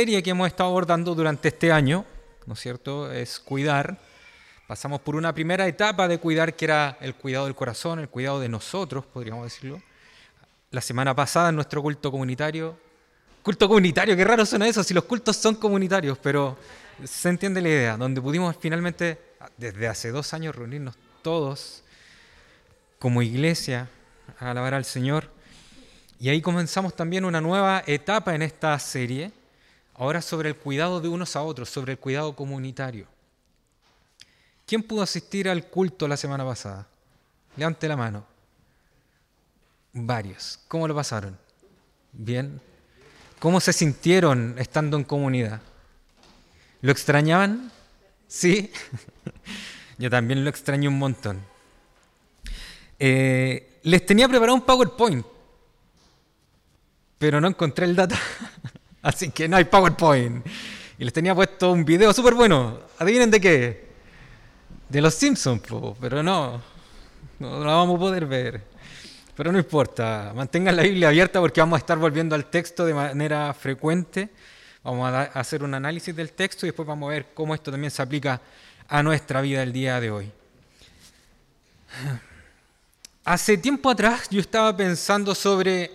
serie que hemos estado abordando durante este año, ¿no es cierto? Es cuidar. Pasamos por una primera etapa de cuidar que era el cuidado del corazón, el cuidado de nosotros, podríamos decirlo. La semana pasada en nuestro culto comunitario. Culto comunitario, qué raro suena eso si los cultos son comunitarios, pero se entiende la idea, donde pudimos finalmente, desde hace dos años, reunirnos todos como iglesia a alabar al Señor. Y ahí comenzamos también una nueva etapa en esta serie, ahora sobre el cuidado de unos a otros, sobre el cuidado comunitario. ¿Quién pudo asistir al culto la semana pasada? Levante la mano. Varios. ¿Cómo lo pasaron? Bien. ¿Cómo se sintieron estando en comunidad? ¿Lo extrañaban? Sí. Yo también lo extraño un montón. Eh, les tenía preparado un PowerPoint pero no encontré el data. Así que no hay PowerPoint. Y les tenía puesto un video súper bueno. ¿Adivinen de qué? De los Simpsons, pero no. No lo vamos a poder ver. Pero no importa. Mantengan la Biblia abierta porque vamos a estar volviendo al texto de manera frecuente. Vamos a hacer un análisis del texto y después vamos a ver cómo esto también se aplica a nuestra vida el día de hoy. Hace tiempo atrás yo estaba pensando sobre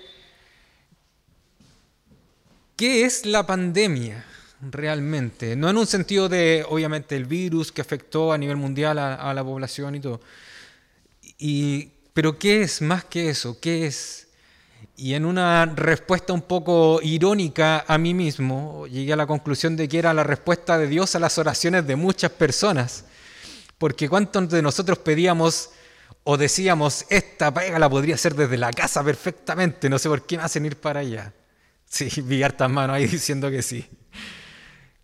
¿Qué es la pandemia realmente? No en un sentido de, obviamente, el virus que afectó a nivel mundial a, la población y todo. Y, pero ¿qué es más que eso? ¿Qué es? Y en una respuesta un poco irónica a mí mismo, llegué a la conclusión de que era la respuesta de Dios a las oraciones de muchas personas. Porque cuántos de nosotros pedíamos o decíamos, esta pega la podría hacer desde la casa perfectamente, no sé por qué me hacen ir para allá. Sí, vi hartas manos ahí diciendo que sí.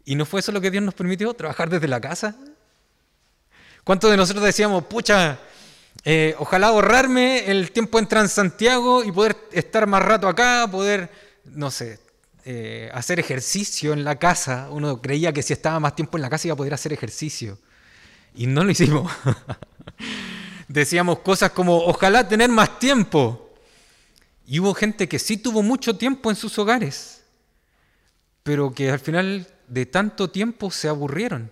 ¿Y no fue eso lo que Dios nos permitió? ¿Trabajar desde la casa? ¿Cuántos de nosotros decíamos, pucha, eh, ojalá ahorrarme el tiempo en Transantiago y poder estar más rato acá, poder, no sé, eh, hacer ejercicio en la casa? Uno creía que si estaba más tiempo en la casa iba a poder hacer ejercicio. Y no lo hicimos. Decíamos cosas como, ojalá tener más tiempo. Y hubo gente que sí tuvo mucho tiempo en sus hogares, pero que al final de tanto tiempo se aburrieron.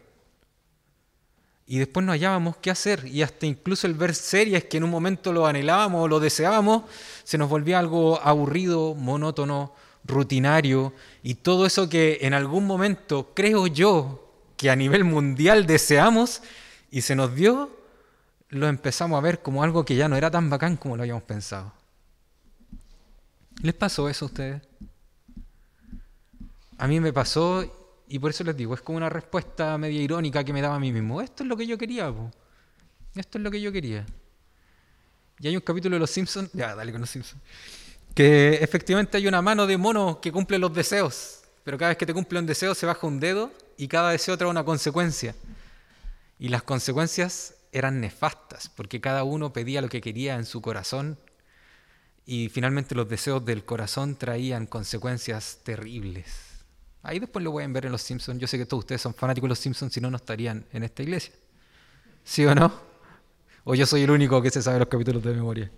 Y después no hallábamos qué hacer. Y hasta incluso el ver series que en un momento lo anhelábamos o lo deseábamos, se nos volvía algo aburrido, monótono, rutinario. Y todo eso que en algún momento creo yo que a nivel mundial deseamos y se nos dio, lo empezamos a ver como algo que ya no era tan bacán como lo habíamos pensado. ¿Les pasó eso a ustedes? A mí me pasó y por eso les digo, es como una respuesta media irónica que me daba a mí mismo. Esto es lo que yo quería, esto es lo que yo quería. Y hay un capítulo de Los Simpsons, ya, dale con Los Simpsons, que efectivamente hay una mano de mono que cumple los deseos, pero cada vez que te cumple un deseo se baja un dedo y cada deseo trae una consecuencia. Y las consecuencias eran nefastas, porque cada uno pedía lo que quería en su corazón y finalmente los deseos del corazón traían consecuencias terribles. Ahí después lo pueden ver en Los Simpsons. Yo sé que todos ustedes son fanáticos de Los Simpsons, si no, no estarían en esta iglesia. ¿Sí o no? O yo soy el único que se sabe los capítulos de memoria.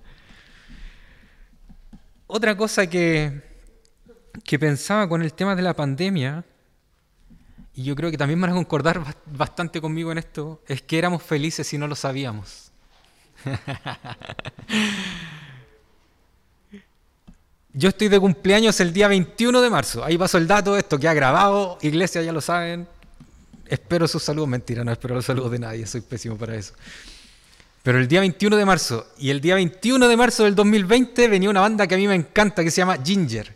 Otra cosa que, que pensaba con el tema de la pandemia, y yo creo que también van a concordar bastante conmigo en esto, es que éramos felices si no lo sabíamos. Yo estoy de cumpleaños el día 21 de marzo. Ahí pasó el dato, esto que ha grabado. Iglesia ya lo saben. Espero sus saludos. Mentira, no espero los saludos de nadie. Soy pésimo para eso. Pero el día 21 de marzo y el día 21 de marzo del 2020 venía una banda que a mí me encanta que se llama Ginger.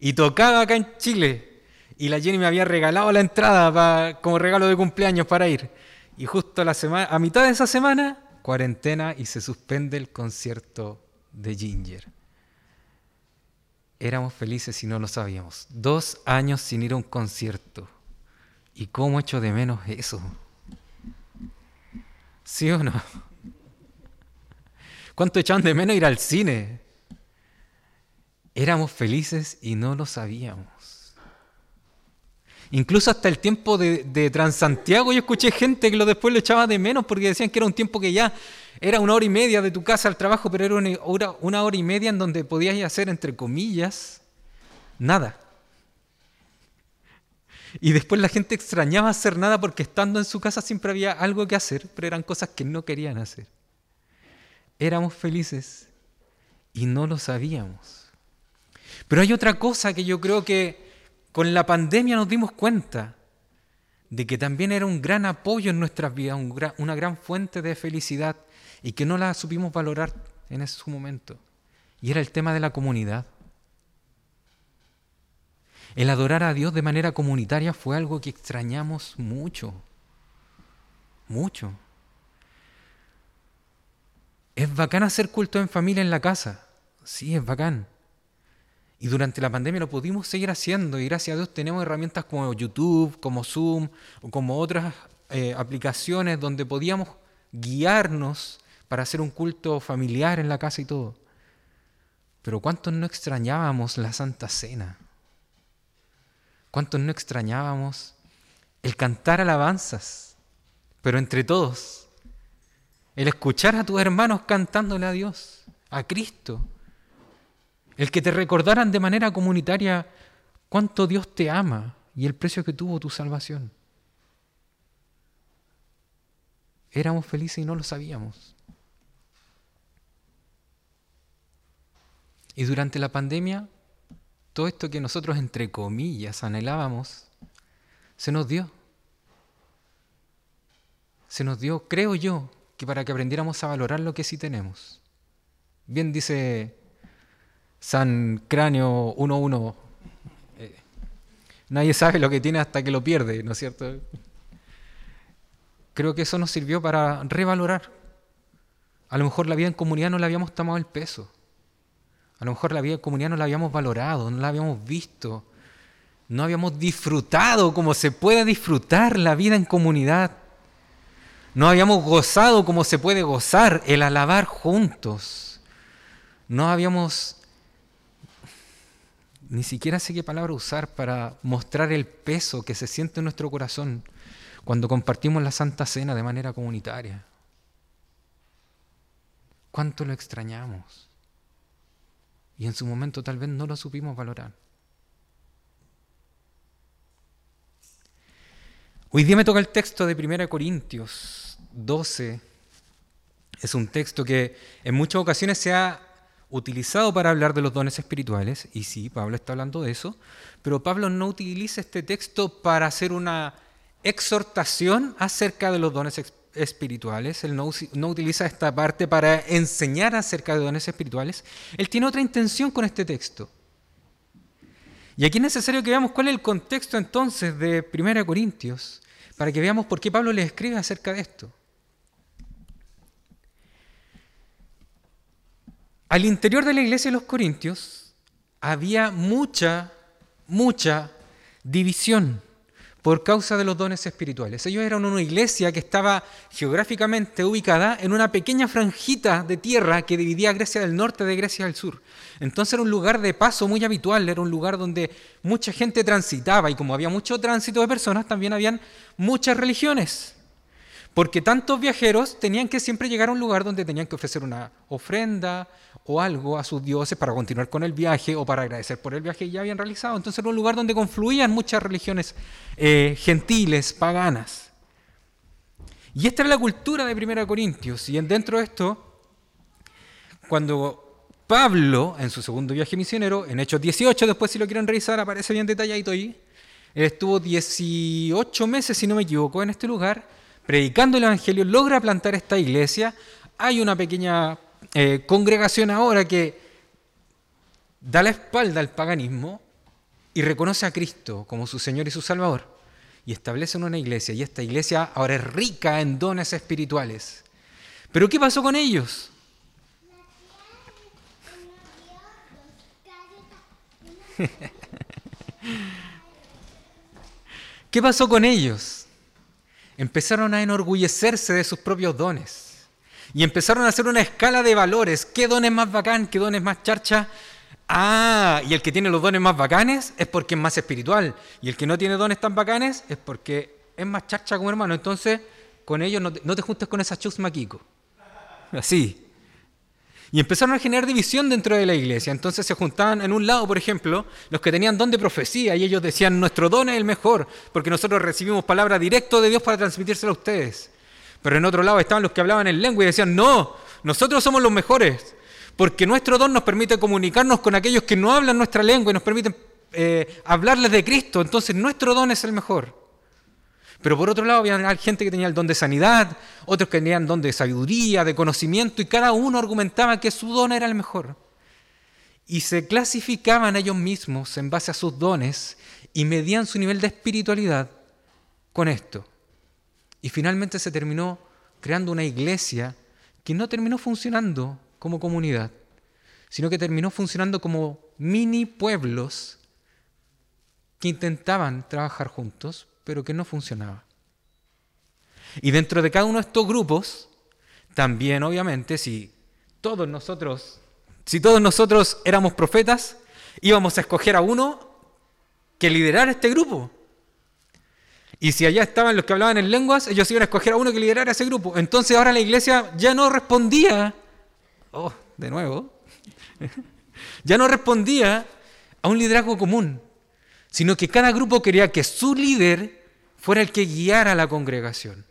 Y tocaba acá en Chile. Y la Jenny me había regalado la entrada como regalo de cumpleaños para ir. Y justo a, la semana, a mitad de esa semana, cuarentena y se suspende el concierto de Ginger éramos felices si no lo sabíamos. Dos años sin ir a un concierto. ¿Y cómo echo de menos eso? ¿Sí o no? ¿Cuánto echaban de menos ir al cine? Éramos felices y no lo sabíamos. Incluso hasta el tiempo de, Transantiago yo escuché gente que lo después lo echaba de menos porque decían que era un tiempo que ya era una hora y media de tu casa al trabajo, pero era una hora, una hora y media en donde podías hacer, entre comillas, nada. Y después la gente extrañaba hacer nada porque estando en su casa siempre había algo que hacer, pero eran cosas que no querían hacer. Éramos felices y no lo sabíamos. Pero hay otra cosa que yo creo que con la pandemia nos dimos cuenta de que también era un gran apoyo en nuestras vidas, una gran fuente de felicidad y que no la supimos valorar en ese momento. Y era el tema de la comunidad. El adorar a Dios de manera comunitaria fue algo que extrañamos mucho, mucho. ¿Es bacán hacer culto en familia en la casa? Sí, es bacán. Y durante la pandemia lo pudimos seguir haciendo y gracias a Dios tenemos herramientas como YouTube, como Zoom o como otras eh, aplicaciones donde podíamos guiarnos para hacer un culto familiar en la casa y todo. Pero ¿cuántos no extrañábamos la Santa Cena? ¿Cuántos no extrañábamos el cantar alabanzas, pero entre todos? El escuchar a tus hermanos cantándole a Dios, a Cristo. El que te recordaran de manera comunitaria cuánto Dios te ama y el precio que tuvo tu salvación. Éramos felices y no lo sabíamos. Y durante la pandemia todo esto que nosotros entre comillas anhelábamos, se nos dio. Se nos dio, creo yo, que para que aprendiéramos a valorar lo que sí tenemos. Bien dice San Cráneo 1.1, eh, nadie sabe lo que tiene hasta que lo pierde, ¿no es cierto? Creo que eso nos sirvió para revalorar. A lo mejor la vida en comunidad no le habíamos tomado el peso. A lo mejor la vida comunidad no la habíamos valorado, no la habíamos visto, no habíamos disfrutado como se puede disfrutar la vida en comunidad. No habíamos gozado como se puede gozar el alabar juntos. No habíamos, ni siquiera sé qué palabra usar para mostrar el peso que se siente en nuestro corazón cuando compartimos la Santa Cena de manera comunitaria. ¿Cuánto lo extrañamos? Y en su momento tal vez no lo supimos valorar. Hoy día me toca el texto de 1 Corintios 12. Es un texto que en muchas ocasiones se ha utilizado para hablar de los dones espirituales, y sí, Pablo está hablando de eso, pero Pablo no utiliza este texto para hacer una exhortación acerca de los dones espirituales él no, no, utiliza esta parte para enseñar acerca de dones espirituales, él tiene otra intención con este texto. Y aquí es necesario que veamos cuál es el contexto entonces de 1 Corintios, para que veamos por qué Pablo le escribe acerca de esto. Al interior de la iglesia de los Corintios había mucha, mucha división por causa de los dones espirituales. Ellos eran una iglesia que estaba geográficamente ubicada en una pequeña franjita de tierra que dividía Grecia del norte de Grecia del sur. Entonces era un lugar de paso muy habitual, era un lugar donde mucha gente transitaba y como había mucho tránsito de personas, también habían muchas religiones. Porque tantos viajeros tenían que siempre llegar a un lugar donde tenían que ofrecer una ofrenda o algo a sus dioses para continuar con el viaje o para agradecer por el viaje que ya habían realizado. Entonces era un lugar donde confluían muchas religiones eh, gentiles, paganas. Y esta era la cultura de 1 Corintios. Y dentro de esto, cuando Pablo, en su segundo viaje misionero, en Hechos 18, después si lo quieren revisar, aparece bien detalladito ahí, él estuvo 18 meses, si no me equivoco, en este lugar predicando el Evangelio, logra plantar esta iglesia. Hay una pequeña eh, congregación ahora que da la espalda al paganismo y reconoce a Cristo como su Señor y su Salvador. Y establece una iglesia. Y esta iglesia ahora es rica en dones espirituales. Pero ¿qué pasó con ellos? ¿Qué pasó con ellos? empezaron a enorgullecerse de sus propios dones. Y empezaron a hacer una escala de valores. ¿Qué don es más bacán? ¿Qué don es más charcha? Ah, y el que tiene los dones más bacanes es porque es más espiritual. Y el que no tiene dones tan bacanes es porque es más charcha como hermano. Entonces, con ellos no te, juntes con esa chusma Kiko. Así. Y empezaron a generar división dentro de la iglesia. Entonces se juntaban en un lado, por ejemplo, los que tenían don de profecía y ellos decían, nuestro don es el mejor, porque nosotros recibimos palabra directo de Dios para transmitírsela a ustedes. Pero en otro lado estaban los que hablaban en lengua y decían, no, nosotros somos los mejores, porque nuestro don nos permite comunicarnos con aquellos que no hablan nuestra lengua y nos permiten eh, hablarles de Cristo. Entonces nuestro don es el mejor. Pero por otro lado había gente que tenía el don de sanidad, otros que tenían don de sabiduría, de conocimiento, y cada uno argumentaba que su don era el mejor. Y se clasificaban ellos mismos en base a sus dones y medían su nivel de espiritualidad con esto. Y finalmente se terminó creando una iglesia que no terminó funcionando como comunidad, sino que terminó funcionando como mini pueblos que intentaban trabajar juntos, pero que no funcionaba. Y dentro de cada uno de estos grupos, también obviamente, si todos nosotros, si todos nosotros éramos profetas, íbamos a escoger a uno que liderara este grupo. Y si allá estaban los que hablaban en lenguas, ellos iban a escoger a uno que liderara ese grupo. Entonces ahora la iglesia ya no respondía, oh, de nuevo, ya no respondía a un liderazgo común, sino que cada grupo quería que su líder fuera el que guiara a la congregación.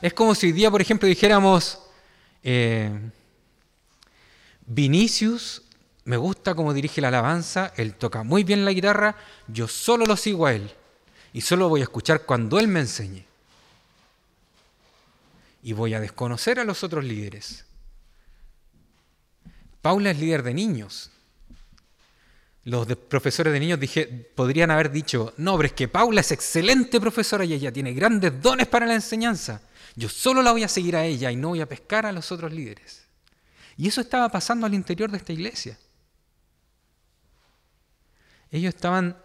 Es como si hoy día, por ejemplo, dijéramos, eh, Vinicius, me gusta cómo dirige la alabanza, él toca muy bien la guitarra, yo solo lo sigo a él y solo voy a escuchar cuando él me enseñe. Y voy a desconocer a los otros líderes. Paula es líder de niños, los profesores de niños podrían haber dicho, no, pero es que Paula es excelente profesora y ella tiene grandes dones para la enseñanza. Yo solo la voy a seguir a ella y no voy a pescar a los otros líderes. Y eso estaba pasando al interior de esta iglesia. Ellos estaban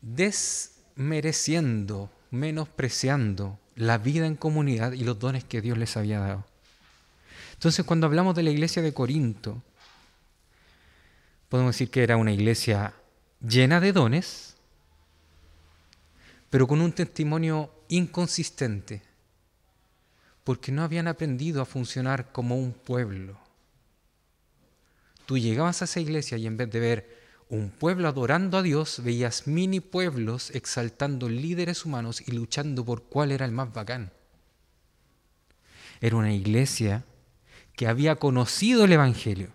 desmereciendo, menospreciando la vida en comunidad y los dones que Dios les había dado. Entonces cuando hablamos de la iglesia de Corinto, podemos decir que era una iglesia llena de dones, pero con un testimonio inconsistente, porque no habían aprendido a funcionar como un pueblo. Tú llegabas a esa iglesia y en vez de ver un pueblo adorando a Dios, veías mini pueblos exaltando líderes humanos y luchando por cuál era el más bacán. Era una iglesia que había conocido el Evangelio,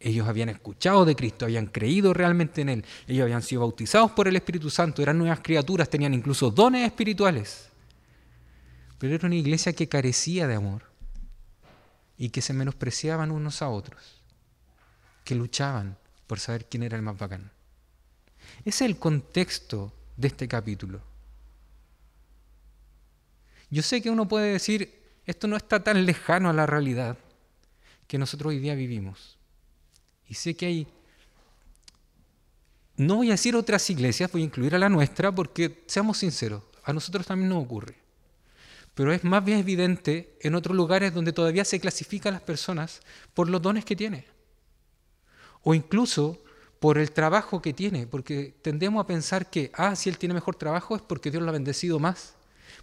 ellos habían escuchado de Cristo, habían creído realmente en Él, ellos habían sido bautizados por el Espíritu Santo, eran nuevas criaturas, tenían incluso dones espirituales. Pero era una iglesia que carecía de amor y que se menospreciaban unos a otros, que luchaban por saber quién era el más bacán. Ese es el contexto de este capítulo. Yo sé que uno puede decir, esto no está tan lejano a la realidad que nosotros hoy día vivimos. Y sé que hay, no voy a decir otras iglesias, voy a incluir a la nuestra porque, seamos sinceros, a nosotros también nos ocurre. Pero es más bien evidente en otros lugares donde todavía se clasifican las personas por los dones que tiene. O incluso por el trabajo que tiene, porque tendemos a pensar que, ah, si él tiene mejor trabajo es porque Dios lo ha bendecido más,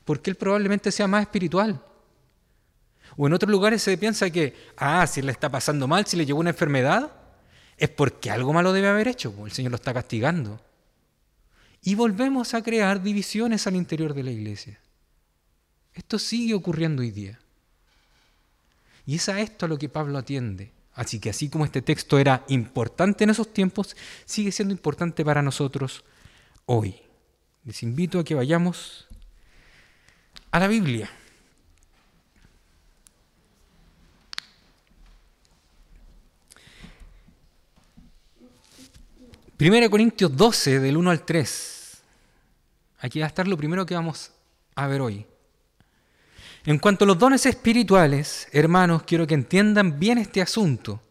porque él probablemente sea más espiritual. O en otros lugares se piensa que, ah, si le está pasando mal, si le llegó una enfermedad, es porque algo malo debe haber hecho, el Señor lo está castigando. Y volvemos a crear divisiones al interior de la iglesia. Esto sigue ocurriendo hoy día. Y es a esto a lo que Pablo atiende. Así que así como este texto era importante en esos tiempos, sigue siendo importante para nosotros hoy. Les invito a que vayamos a la Biblia. 1 Corintios 12, del 1 al 3. Aquí va a estar lo primero que vamos a ver hoy. En cuanto a los dones espirituales, hermanos, quiero que entiendan bien este asunto.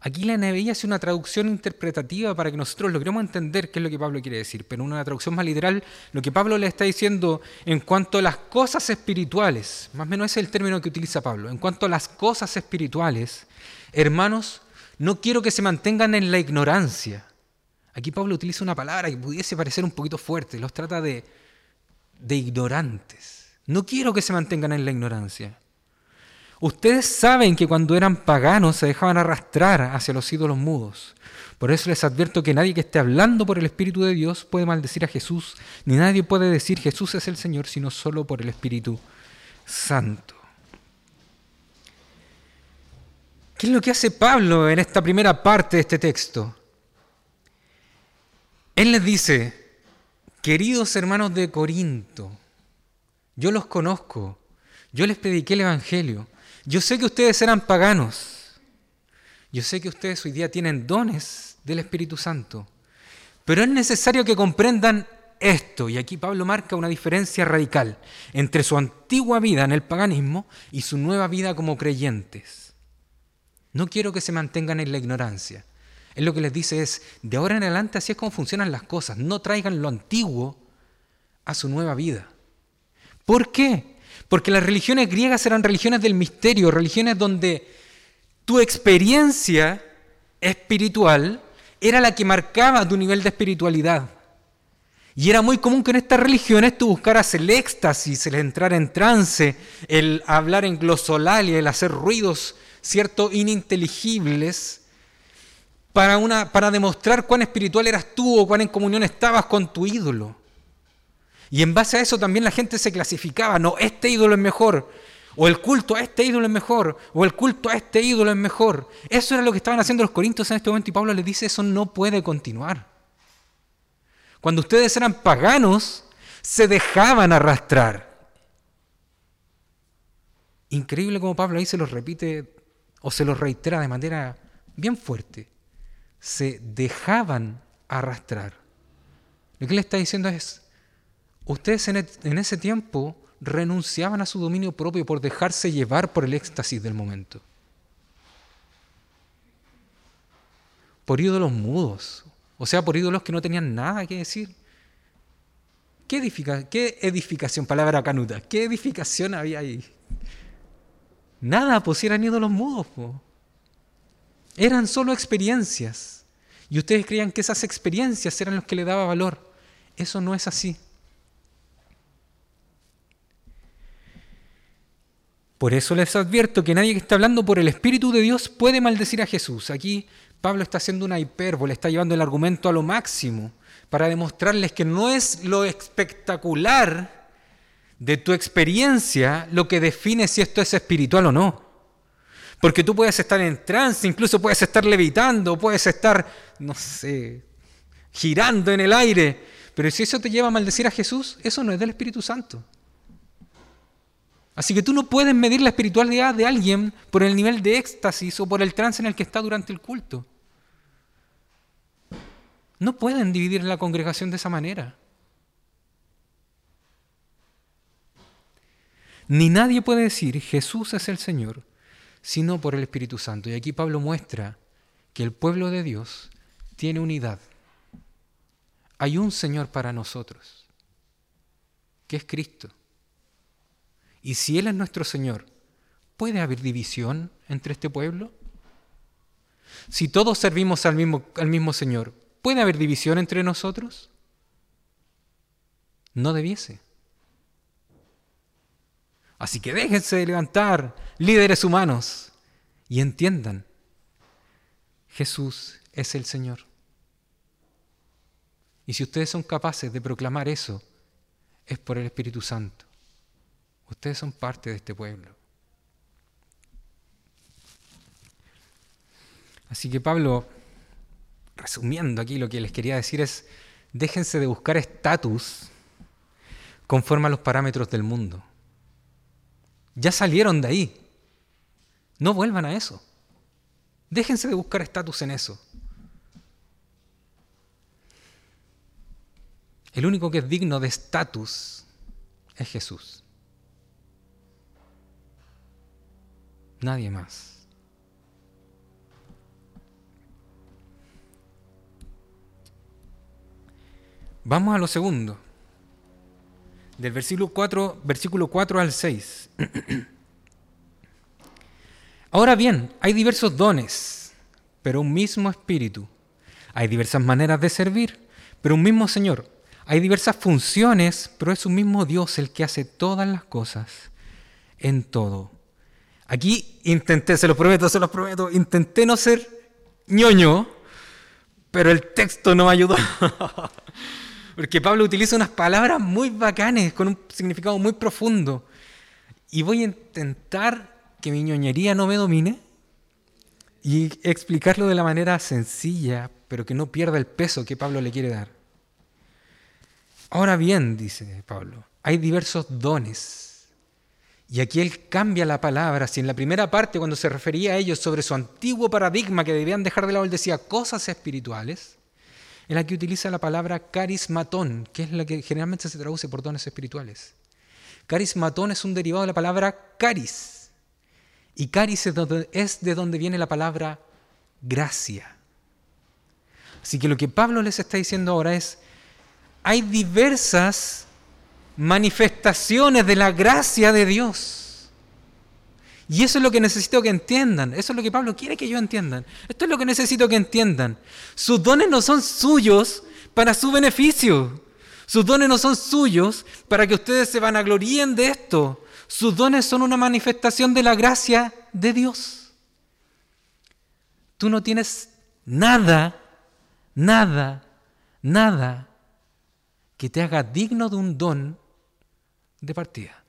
Aquí la NBI hace una traducción interpretativa para que nosotros logremos entender qué es lo que Pablo quiere decir, pero una traducción más literal, lo que Pablo le está diciendo en cuanto a las cosas espirituales, más o menos ese es el término que utiliza Pablo, en cuanto a las cosas espirituales, hermanos, no quiero que se mantengan en la ignorancia. Aquí Pablo utiliza una palabra que pudiese parecer un poquito fuerte, los trata de, de ignorantes. No quiero que se mantengan en la ignorancia. Ustedes saben que cuando eran paganos se dejaban arrastrar hacia los ídolos mudos. Por eso les advierto que nadie que esté hablando por el Espíritu de Dios puede maldecir a Jesús, ni nadie puede decir Jesús es el Señor, sino solo por el Espíritu Santo. ¿Qué es lo que hace Pablo en esta primera parte de este texto? Él les dice, queridos hermanos de Corinto, yo los conozco, yo les prediqué el Evangelio, yo sé que ustedes eran paganos, yo sé que ustedes hoy día tienen dones del Espíritu Santo, pero es necesario que comprendan esto, y aquí Pablo marca una diferencia radical entre su antigua vida en el paganismo y su nueva vida como creyentes. No quiero que se mantengan en la ignorancia. Él lo que les dice es, de ahora en adelante así es como funcionan las cosas, no traigan lo antiguo a su nueva vida. ¿Por qué? Porque las religiones griegas eran religiones del misterio, religiones donde tu experiencia espiritual era la que marcaba tu nivel de espiritualidad. Y era muy común que en estas religiones tú buscaras el éxtasis, el entrar en trance, el hablar en glosolalia, el hacer ruidos, cierto, ininteligibles, para, para demostrar cuán espiritual eras tú o cuán en comunión estabas con tu ídolo. Y en base a eso también la gente se clasificaba, no, este ídolo es mejor, o el culto a este ídolo es mejor, o el culto a este ídolo es mejor. Eso era lo que estaban haciendo los corintios en este momento y Pablo les dice, eso no puede continuar. Cuando ustedes eran paganos, se dejaban arrastrar. Increíble como Pablo ahí se los repite o se los reitera de manera bien fuerte se dejaban arrastrar. Lo que le está diciendo es, ustedes en, ese tiempo renunciaban a su dominio propio por dejarse llevar por el éxtasis del momento. Por ídolos mudos, o sea, por ídolos que no tenían nada que decir. ¿Qué, qué edificación, palabra canuta, qué edificación había ahí? Nada, pues eran ídolos mudos. Eran solo experiencias. Y ustedes creían que esas experiencias eran los que le daba valor. Eso no es así. Por eso les advierto que nadie que está hablando por el Espíritu de Dios puede maldecir a Jesús. Aquí Pablo está haciendo una hipérbole, está llevando el argumento a lo máximo para demostrarles que no es lo espectacular de tu experiencia lo que define si esto es espiritual o no. Porque tú puedes estar en trance, incluso puedes estar levitando, puedes estar, no sé, girando en el aire. Pero si eso te lleva a maldecir a Jesús, eso no es del Espíritu Santo. Así que tú no puedes medir la espiritualidad de alguien por el nivel de éxtasis o por el trance en el que está durante el culto. No pueden dividir la congregación de esa manera. Ni nadie puede decir Jesús es el Señor sino por el Espíritu Santo. Y aquí Pablo muestra que el pueblo de Dios tiene unidad. Hay un Señor para nosotros, que es Cristo. Y si Él es nuestro Señor, ¿puede haber división entre este pueblo? Si todos servimos al mismo, al mismo Señor, ¿puede haber división entre nosotros? No debiese. Así que déjense de levantar, líderes humanos, y entiendan, Jesús es el Señor. Y si ustedes son capaces de proclamar eso, es por el Espíritu Santo. Ustedes son parte de este pueblo. Así que Pablo, resumiendo aquí lo que les quería decir es, déjense de buscar estatus conforme a los parámetros del mundo. Ya salieron de ahí. No vuelvan a eso. Déjense de buscar estatus en eso. El único que es digno de estatus es Jesús. Nadie más. Vamos a lo segundo del versículo 4, versículo 4 al 6. Ahora bien, hay diversos dones, pero un mismo espíritu. Hay diversas maneras de servir, pero un mismo Señor. Hay diversas funciones, pero es un mismo Dios el que hace todas las cosas en todo. Aquí intenté, se los prometo, se los prometo, intenté no ser ñoño, pero el texto no me ayudó. Porque Pablo utiliza unas palabras muy bacanes, con un significado muy profundo. Y voy a intentar que mi ñoñería no me domine y explicarlo de la manera sencilla, pero que no pierda el peso que Pablo le quiere dar. Ahora bien, dice Pablo, hay diversos dones. Y aquí él cambia la palabra. Si en la primera parte, cuando se refería a ellos sobre su antiguo paradigma que debían dejar de lado, él decía cosas espirituales, en la que utiliza la palabra carismatón, que es la que generalmente se traduce por dones espirituales. Carismatón es un derivado de la palabra caris. Y caris es de donde viene la palabra gracia. Así que lo que Pablo les está diciendo ahora es, hay diversas manifestaciones de la gracia de Dios. Y eso es lo que necesito que entiendan. Eso es lo que Pablo quiere que yo entiendan. Esto es lo que necesito que entiendan. Sus dones no son suyos para su beneficio. Sus dones no son suyos para que ustedes se vanagloríen de esto. Sus dones son una manifestación de la gracia de Dios. Tú no tienes nada, nada, nada que te haga digno de un don de partida.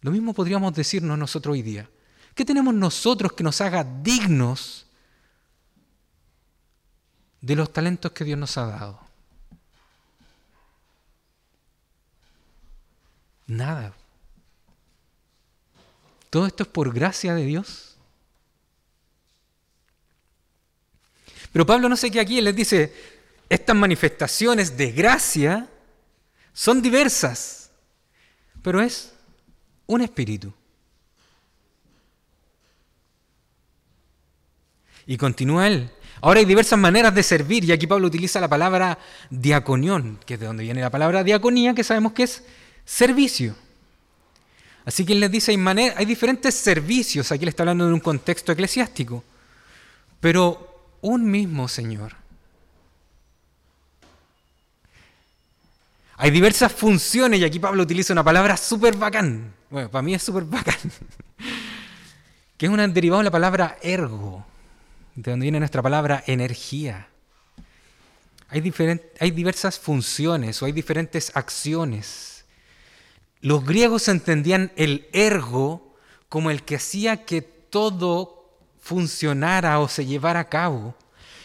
Lo mismo podríamos decirnos nosotros hoy día. ¿Qué tenemos nosotros que nos haga dignos de los talentos que Dios nos ha dado? Nada. Todo esto es por gracia de Dios. Pero Pablo no sé qué aquí, les dice, estas manifestaciones de gracia son diversas, pero es un espíritu. Y continúa él. Ahora hay diversas maneras de servir, y aquí Pablo utiliza la palabra diaconión, que es de donde viene la palabra diaconía, que sabemos que es servicio. Así que él les dice, hay, hay diferentes servicios, aquí le está hablando de un contexto eclesiástico, pero un mismo Señor Hay diversas funciones, y aquí Pablo utiliza una palabra súper bacán. Bueno, para mí es súper bacán. que es un derivado de la palabra ergo, de donde viene nuestra palabra energía. Hay, hay diversas funciones o hay diferentes acciones. Los griegos entendían el ergo como el que hacía que todo funcionara o se llevara a cabo.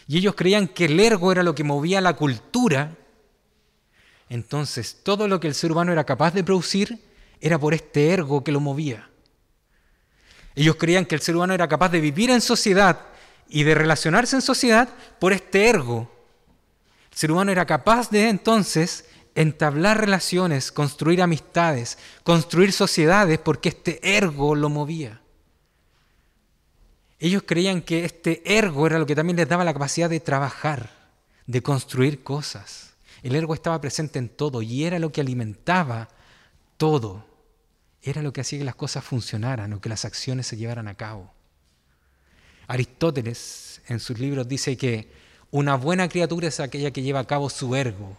Y ellos creían que el ergo era lo que movía la cultura entonces, todo lo que el ser humano era capaz de producir era por este ergo que lo movía. Ellos creían que el ser humano era capaz de vivir en sociedad y de relacionarse en sociedad por este ergo. El ser humano era capaz de entonces entablar relaciones, construir amistades, construir sociedades porque este ergo lo movía. Ellos creían que este ergo era lo que también les daba la capacidad de trabajar, de construir cosas. El ergo estaba presente en todo y era lo que alimentaba todo. Era lo que hacía que las cosas funcionaran o que las acciones se llevaran a cabo. Aristóteles en sus libros dice que una buena criatura es aquella que lleva a cabo su ergo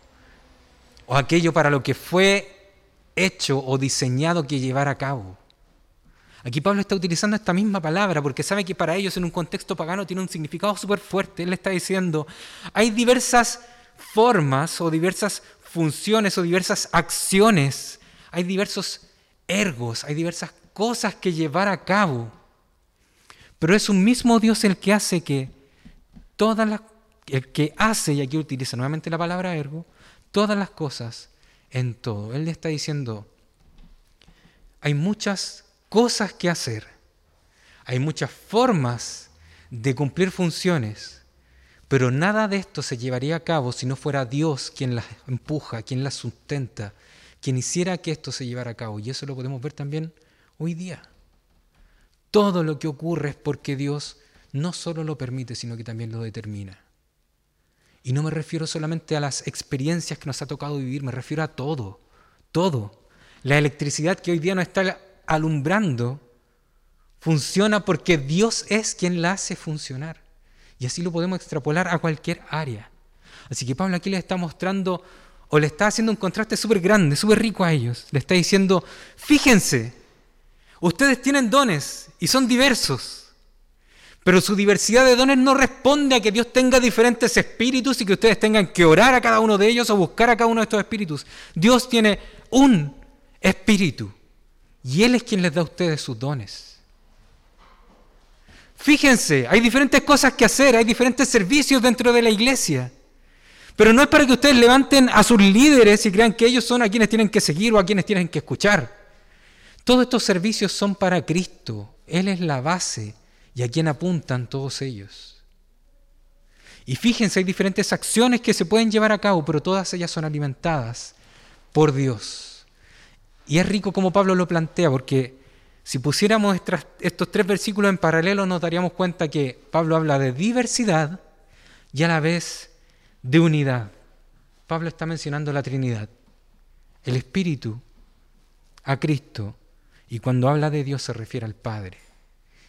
o aquello para lo que fue hecho o diseñado que llevar a cabo. Aquí Pablo está utilizando esta misma palabra porque sabe que para ellos en un contexto pagano tiene un significado súper fuerte. Él está diciendo, hay diversas formas o diversas funciones o diversas acciones, hay diversos ergos, hay diversas cosas que llevar a cabo. Pero es un mismo Dios el que hace que todas las, el que hace, y aquí utiliza nuevamente la palabra ergo, todas las cosas en todo. Él le está diciendo, hay muchas cosas que hacer, hay muchas formas de cumplir funciones, pero nada de esto se llevaría a cabo si no fuera Dios quien las empuja, quien las sustenta, quien hiciera que esto se llevara a cabo. Y eso lo podemos ver también hoy día. Todo lo que ocurre es porque Dios no solo lo permite, sino que también lo determina. Y no me refiero solamente a las experiencias que nos ha tocado vivir, me refiero a todo, todo. La electricidad que hoy día nos está alumbrando funciona porque Dios es quien la hace funcionar. Y así lo podemos extrapolar a cualquier área. Así que Pablo aquí les está mostrando o le está haciendo un contraste súper grande, súper rico a ellos. Le está diciendo, fíjense, Ustedes tienen dones y son diversos. Pero su diversidad de dones no responde a que Dios tenga diferentes espíritus y que ustedes tengan que orar a cada uno de ellos o buscar a cada uno de estos espíritus. Dios tiene un espíritu y Él es quien les da a ustedes sus dones. Fíjense, hay diferentes cosas que hacer, hay diferentes servicios dentro de la iglesia. Pero no es para que ustedes levanten a sus líderes y crean que ellos son a quienes tienen que seguir o a quienes tienen que escuchar. Todos estos servicios son para Cristo. Él es la base y a quien apuntan todos ellos. Y fíjense, hay diferentes acciones que se pueden llevar a cabo, pero todas ellas son alimentadas por Dios. Y es rico como Pablo lo plantea, porque si pusiéramos estos tres versículos en paralelo nos daríamos cuenta que Pablo habla de diversidad y a la vez de unidad. Pablo está mencionando la Trinidad, el Espíritu, a Cristo, y cuando habla de Dios se refiere al Padre.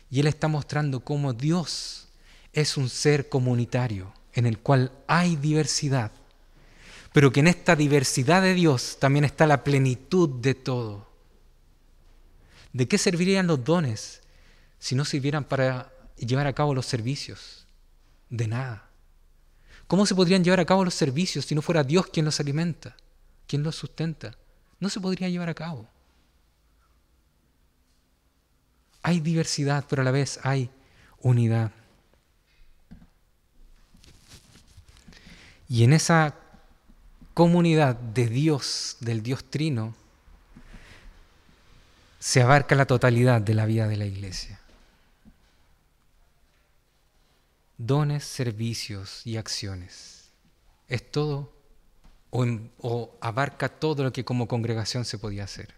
Y Él está mostrando cómo Dios es un ser comunitario en el cual hay diversidad, pero que en esta diversidad de Dios también está la plenitud de todo. ¿De qué servirían los dones si no sirvieran para llevar a cabo los servicios? De nada. ¿Cómo se podrían llevar a cabo los servicios si no fuera Dios quien los alimenta, quien los sustenta? No se podría llevar a cabo. Hay diversidad, pero a la vez hay unidad. Y en esa comunidad de Dios, del Dios Trino, se abarca la totalidad de la vida de la iglesia. Dones, servicios y acciones. Es todo o, abarca todo lo que como congregación se podía hacer.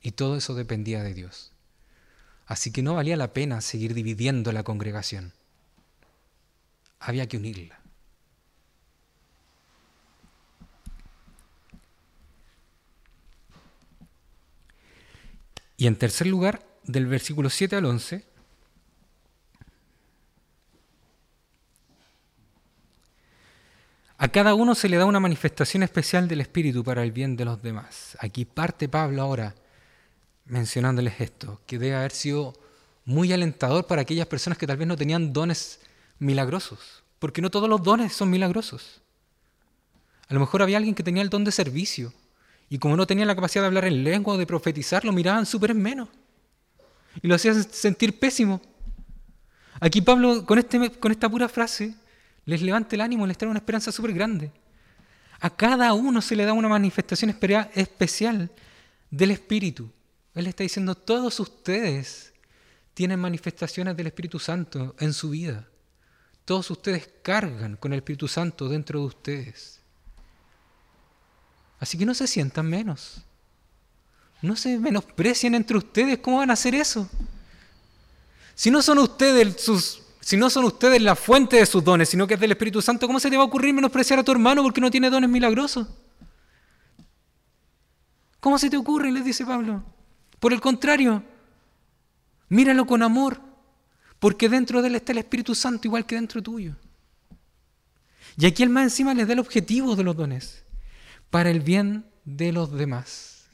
Y todo eso dependía de Dios. Así que no valía la pena seguir dividiendo la congregación. Había que unirla. Y en tercer lugar, del versículo 7 al 11, a cada uno se le da una manifestación especial del Espíritu para el bien de los demás. Aquí parte Pablo ahora mencionándoles esto, que debe haber sido muy alentador para aquellas personas que tal vez no tenían dones milagrosos, porque no todos los dones son milagrosos. A lo mejor había alguien que tenía el don de servicio, y como no tenía la capacidad de hablar en lengua o de profetizar, lo miraban súper en menos, y lo hacían sentir pésimo. Aquí Pablo, con, este, con esta pura frase, les levanta el ánimo, les trae una esperanza súper grande. A cada uno se le da una manifestación especial del Espíritu. Él está diciendo, todos ustedes tienen manifestaciones del Espíritu Santo en su vida. Todos ustedes cargan con el Espíritu Santo dentro de ustedes. Así que no se sientan menos. No se menosprecien entre ustedes. ¿Cómo van a hacer eso? Si no son ustedes si no son ustedes la fuente de sus dones, sino que es del Espíritu Santo, ¿cómo se te va a ocurrir menospreciar a tu hermano porque no tiene dones milagrosos? ¿Cómo se te ocurre? Les dice Pablo. Por el contrario, míralo con amor, porque dentro de él está el Espíritu Santo igual que dentro tuyo. Y aquí él más encima les da el objetivo de los dones, para el bien de los demás.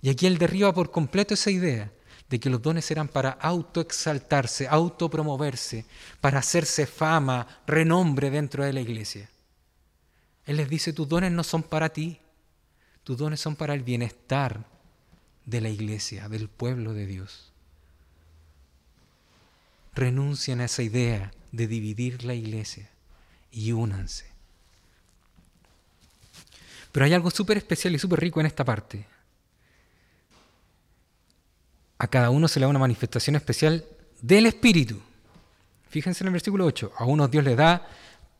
Y aquí él derriba por completo esa idea de que los dones eran para autoexaltarse, autopromoverse, para hacerse fama, renombre dentro de la iglesia. Él les dice, tus dones no son para ti, tus dones son para el bienestar de la iglesia, del pueblo de Dios. Renuncien a esa idea de dividir la iglesia y únanse. Pero hay algo súper especial y súper rico en esta parte. A cada uno se le da una manifestación especial del Espíritu. Fíjense en el versículo 8. A unos Dios le da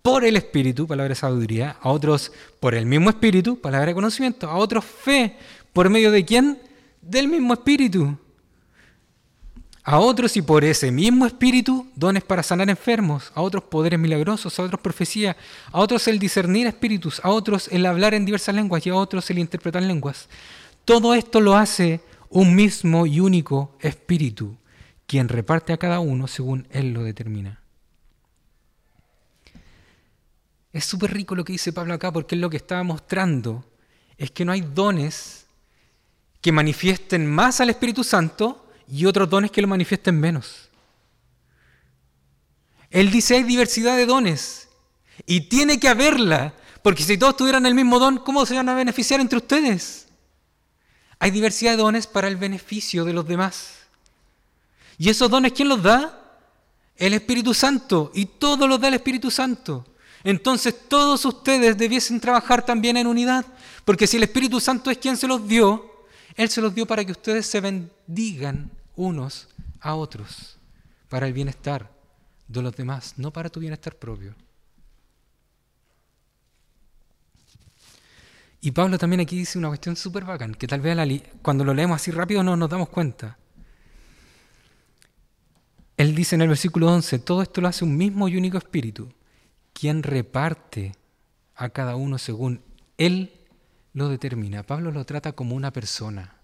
por el Espíritu, palabra de sabiduría, a otros por el mismo Espíritu, palabra de conocimiento, a otros fe, por medio de quién? del mismo espíritu. A otros y por ese mismo espíritu dones para sanar enfermos, a otros poderes milagrosos, a otros profecía, a otros el discernir espíritus, a otros el hablar en diversas lenguas y a otros el interpretar lenguas. Todo esto lo hace un mismo y único espíritu, quien reparte a cada uno según él lo determina. Es súper rico lo que dice Pablo acá porque es lo que estaba mostrando, es que no hay dones que manifiesten más al Espíritu Santo y otros dones que lo manifiesten menos. Él dice hay diversidad de dones y tiene que haberla, porque si todos tuvieran el mismo don, ¿cómo se van a beneficiar entre ustedes? Hay diversidad de dones para el beneficio de los demás. ¿Y esos dones quién los da? El Espíritu Santo. Y todos los da el Espíritu Santo. Entonces todos ustedes debiesen trabajar también en unidad. Porque si el Espíritu Santo es quien se los dio, Él se los dio para que ustedes se bendigan unos a otros. Para el bienestar de los demás, no para tu bienestar propio. Y Pablo también aquí dice una cuestión súper bacán, que tal vez cuando lo leemos así rápido no nos damos cuenta. Él dice en el versículo 11, todo esto lo hace un mismo y único espíritu, quien reparte a cada uno según Él lo determina. Pablo lo trata como una persona.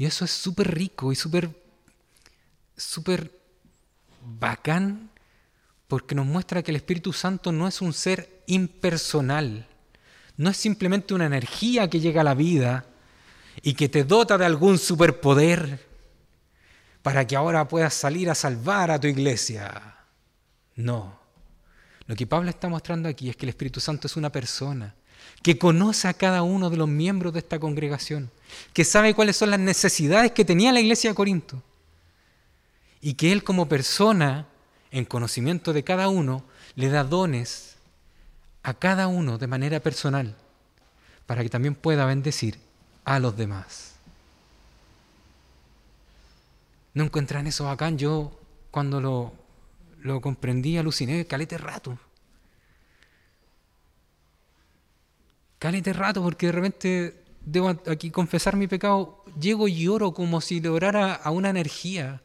Y eso es súper rico y súper, súper bacán porque nos muestra que el Espíritu Santo no es un ser impersonal, no es simplemente una energía que llega a la vida y que te dota de algún superpoder para que ahora puedas salir a salvar a tu iglesia. No. Lo que Pablo está mostrando aquí es que el Espíritu Santo es una persona que conoce a cada uno de los miembros de esta congregación, que sabe cuáles son las necesidades que tenía la iglesia de Corinto y que Él como persona, en conocimiento de cada uno, le da dones a cada uno de manera personal para que también pueda bendecir a los demás. ¿No encuentran eso bacán? Yo cuando lo, lo comprendí, aluciné, calete rato. Calete rato porque de repente debo aquí confesar mi pecado. Llego y lloro como si lograra a una energía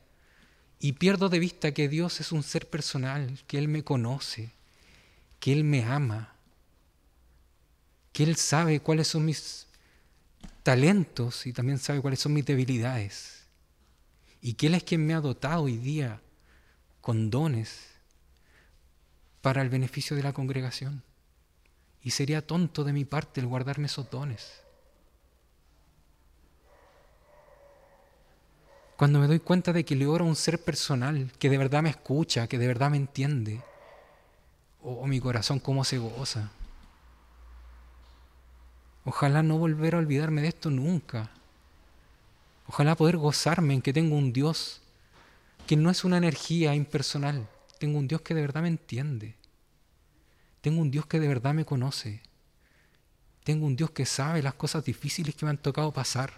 y pierdo de vista que Dios es un ser personal, que Él me conoce, que Él me ama, que Él sabe cuáles son mis talentos y también sabe cuáles son mis debilidades y que Él es quien me ha dotado hoy día con dones para el beneficio de la congregación. Y sería tonto de mi parte el guardarme esos dones. Cuando me doy cuenta de que le oro a un ser personal que de verdad me escucha, que de verdad me entiende, oh mi corazón cómo se goza. Ojalá no volver a olvidarme de esto nunca. Ojalá poder gozarme en que tengo un Dios que no es una energía impersonal. Tengo un Dios que de verdad me entiende. Tengo un Dios que de verdad me conoce. Tengo un Dios que sabe las cosas difíciles que me han tocado pasar.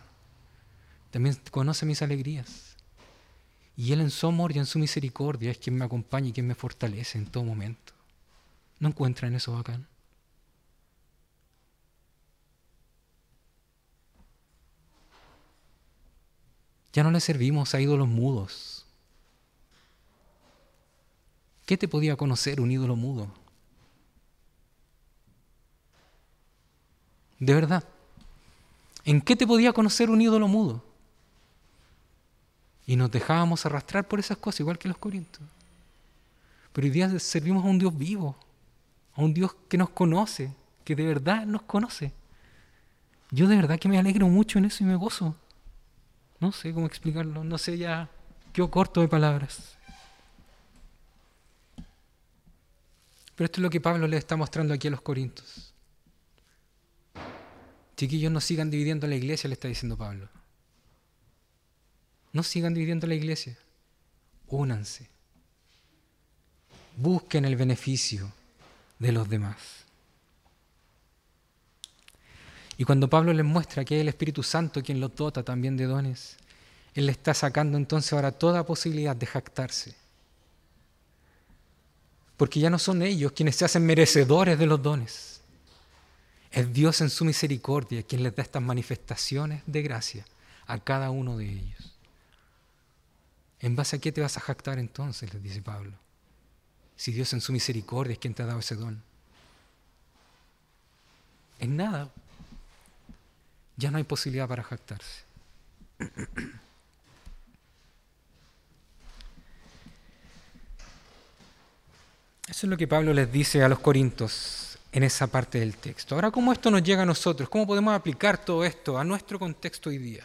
También conoce mis alegrías. Y Él en su amor y en su misericordia es quien me acompaña y quien me fortalece en todo momento. ¿No encuentran eso bacán? Ya no le servimos a ídolos mudos. ¿Qué te podía conocer un ídolo mudo? De verdad. ¿En qué te podía conocer un ídolo mudo? Y nos dejábamos arrastrar por esas cosas, igual que los corintios. Pero hoy día servimos a un Dios vivo, a un Dios que nos conoce, que de verdad nos conoce. Yo de verdad que me alegro mucho en eso y me gozo. No sé cómo explicarlo, no sé ya, qué corto de palabras. Pero esto es lo que Pablo le está mostrando aquí a los corintios. Chiquillos, no sigan dividiendo la iglesia, le está diciendo Pablo. No sigan dividiendo la iglesia. Únanse. Busquen el beneficio de los demás. Y cuando Pablo les muestra que es el Espíritu Santo quien los dota también de dones, Él le está sacando entonces ahora toda posibilidad de jactarse. Porque ya no son ellos quienes se hacen merecedores de los dones. Es Dios en su misericordia quien les da estas manifestaciones de gracia a cada uno de ellos. ¿En base a qué te vas a jactar entonces? les dice Pablo. Si Dios en su misericordia es quien te ha dado ese don. En nada, ya no hay posibilidad para jactarse. Eso es lo que Pablo les dice a los corintios en esa parte del texto. Ahora, ¿cómo esto nos llega a nosotros? ¿Cómo podemos aplicar todo esto a nuestro contexto hoy día?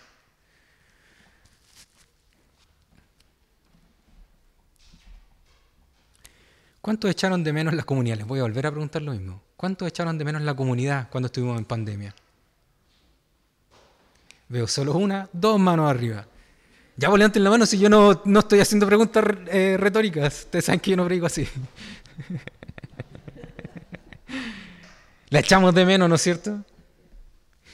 ¿Cuántos echaron de menos la comunidad? Les voy a volver a preguntar lo mismo. ¿Cuántos echaron de menos la comunidad cuando estuvimos en pandemia? Veo solo una, dos manos arriba. Ya vos levanten la mano si yo no, no estoy haciendo preguntas eh, retóricas. Ustedes saben que yo no predico así. la echamos de menos, ¿no es cierto?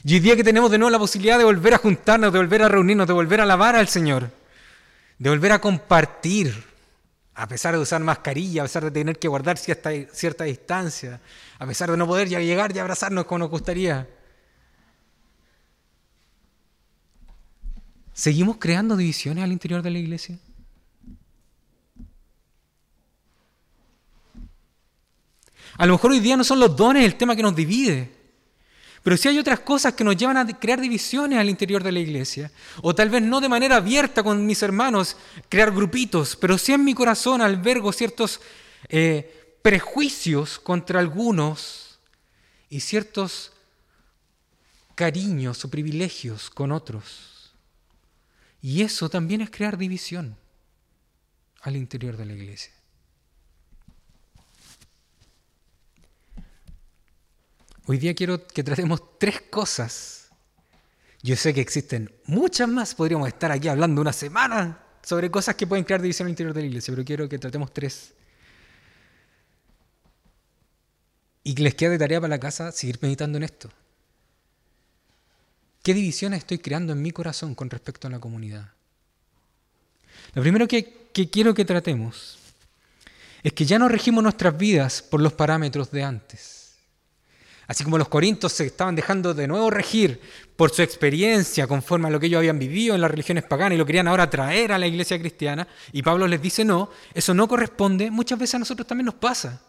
Y hoy día que tenemos de nuevo la posibilidad de volver a juntarnos, de volver a reunirnos, de volver a alabar al Señor, de volver a compartir, a pesar de usar mascarilla, a pesar de tener que guardar cierta, cierta distancia, a pesar de no poder ya llegar y abrazarnos como nos gustaría. ¿Seguimos creando divisiones al interior de la iglesia? A lo mejor hoy día no son los dones el tema que nos divide, pero sí hay otras cosas que nos llevan a crear divisiones al interior de la iglesia. O tal vez no de manera abierta con mis hermanos, crear grupitos, pero sí en mi corazón albergo ciertos eh, prejuicios contra algunos y ciertos cariños o privilegios con otros. Y eso también es crear división al interior de la iglesia. Hoy día quiero que tratemos tres cosas. Yo sé que existen muchas más, podríamos estar aquí hablando una semana sobre cosas que pueden crear división al interior de la iglesia, pero quiero que tratemos tres. Y que les quede de tarea para la casa seguir meditando en esto. ¿Qué divisiones estoy creando en mi corazón con respecto a la comunidad? Lo primero que quiero que tratemos es que ya no regimos nuestras vidas por los parámetros de antes. Así como los corintios se estaban dejando de nuevo regir por su experiencia conforme a lo que ellos habían vivido en las religiones paganas y lo querían ahora traer a la iglesia cristiana, y Pablo les dice no, eso no corresponde, muchas veces a nosotros también nos pasa.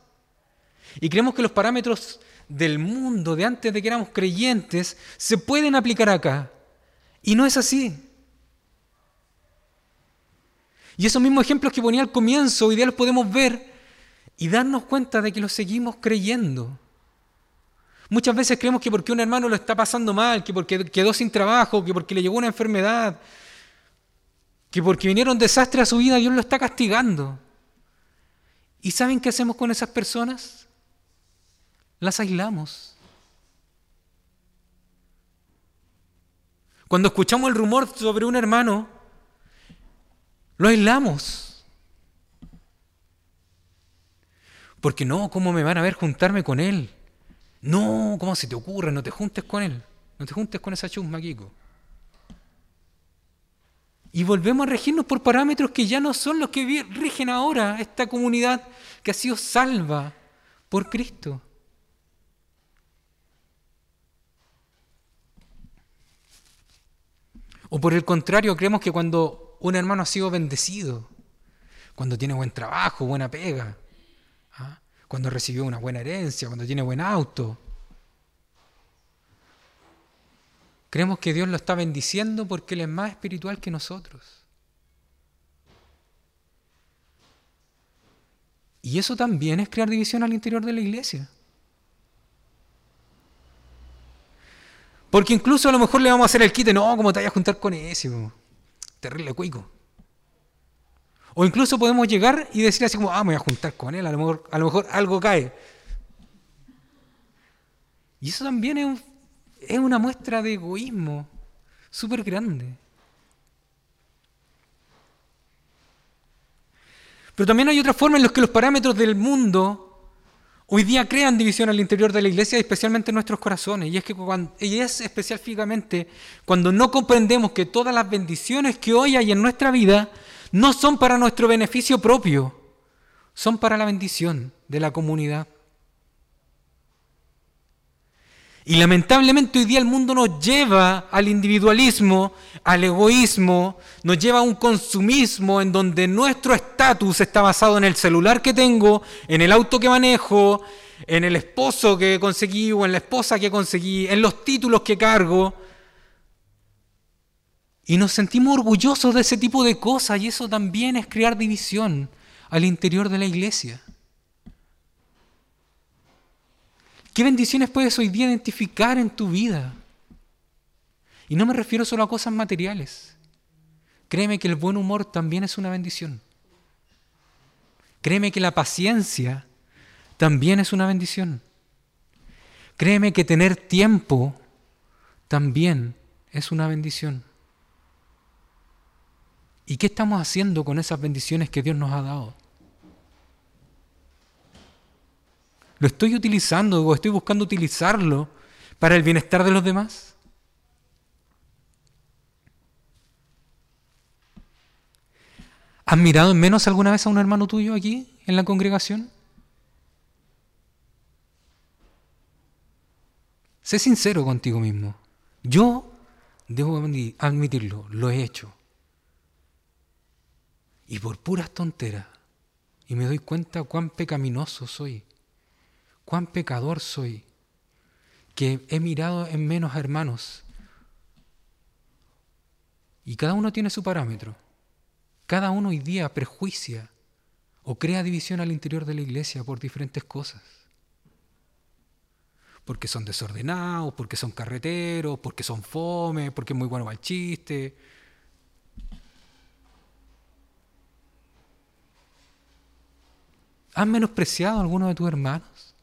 Y creemos que los parámetros del mundo de antes de que éramos creyentes se pueden aplicar acá. Y no es así. Y esos mismos ejemplos que ponía al comienzo, hoy día los podemos ver y darnos cuenta de que los seguimos creyendo. Muchas veces creemos que porque un hermano lo está pasando mal, que porque quedó sin trabajo, que porque le llegó una enfermedad, que porque vinieron desastres a su vida, Dios lo está castigando. ¿Y saben qué hacemos con esas personas? Las aislamos. Cuando escuchamos el rumor sobre un hermano, lo aislamos. Porque no, ¿cómo me van a ver juntarme con él? No, ¿cómo se te ocurre? No te juntes con él. No te juntes con esa chusma, Kiko. Y volvemos a regirnos por parámetros que ya no son los que rigen ahora esta comunidad que ha sido salva por Cristo. O por el contrario, creemos que cuando un hermano ha sido bendecido, cuando tiene buen trabajo, buena pega. Cuando recibió una buena herencia, cuando tiene buen auto. Creemos que Dios lo está bendiciendo porque Él es más espiritual que nosotros. Y eso también es crear división al interior de la iglesia. Porque incluso a lo mejor le vamos a hacer el quite, no, como te vayas a juntar con ese, terrible cuico. O incluso podemos llegar y decir así como, ah, me voy a juntar con él, a lo mejor, a lo mejor algo cae. Y eso también es, es una muestra de egoísmo súper grande. Pero también hay otra forma en las que los parámetros del mundo hoy día crean división al interior de la iglesia, especialmente en nuestros corazones. Y es que cuando, y es específicamente cuando no comprendemos que todas las bendiciones que hoy hay en nuestra vida no son para nuestro beneficio propio, son para la bendición de la comunidad. Y lamentablemente hoy día el mundo nos lleva al individualismo, al egoísmo, nos lleva a un consumismo en donde nuestro estatus está basado en el celular que tengo, en el auto que manejo, en el esposo que conseguí o en la esposa que conseguí, en los títulos que cargo. Y nos sentimos orgullosos de ese tipo de cosas y eso también es crear división al interior de la iglesia. ¿Qué bendiciones puedes hoy día identificar en tu vida? Y no me refiero solo a cosas materiales. Créeme que el buen humor también es una bendición. Créeme que la paciencia también es una bendición. Créeme que tener tiempo también es una bendición. ¿Y qué estamos haciendo con esas bendiciones que Dios nos ha dado? ¿Lo estoy utilizando o estoy buscando utilizarlo para el bienestar de los demás? ¿Has mirado en menos alguna vez a un hermano tuyo aquí en la congregación? Sé sincero contigo mismo. Yo, debo admitirlo, lo he hecho. Y por puras tonteras. Y me doy cuenta cuán pecaminoso soy, cuán pecador soy, que he mirado en menos hermanos. Y cada uno tiene su parámetro. Cada uno hoy día prejuicia o crea división al interior de la iglesia por diferentes cosas. Porque son desordenados, porque son carreteros, porque son fome, porque es muy bueno para el chiste. ¿Has menospreciado a alguno de tus hermanos?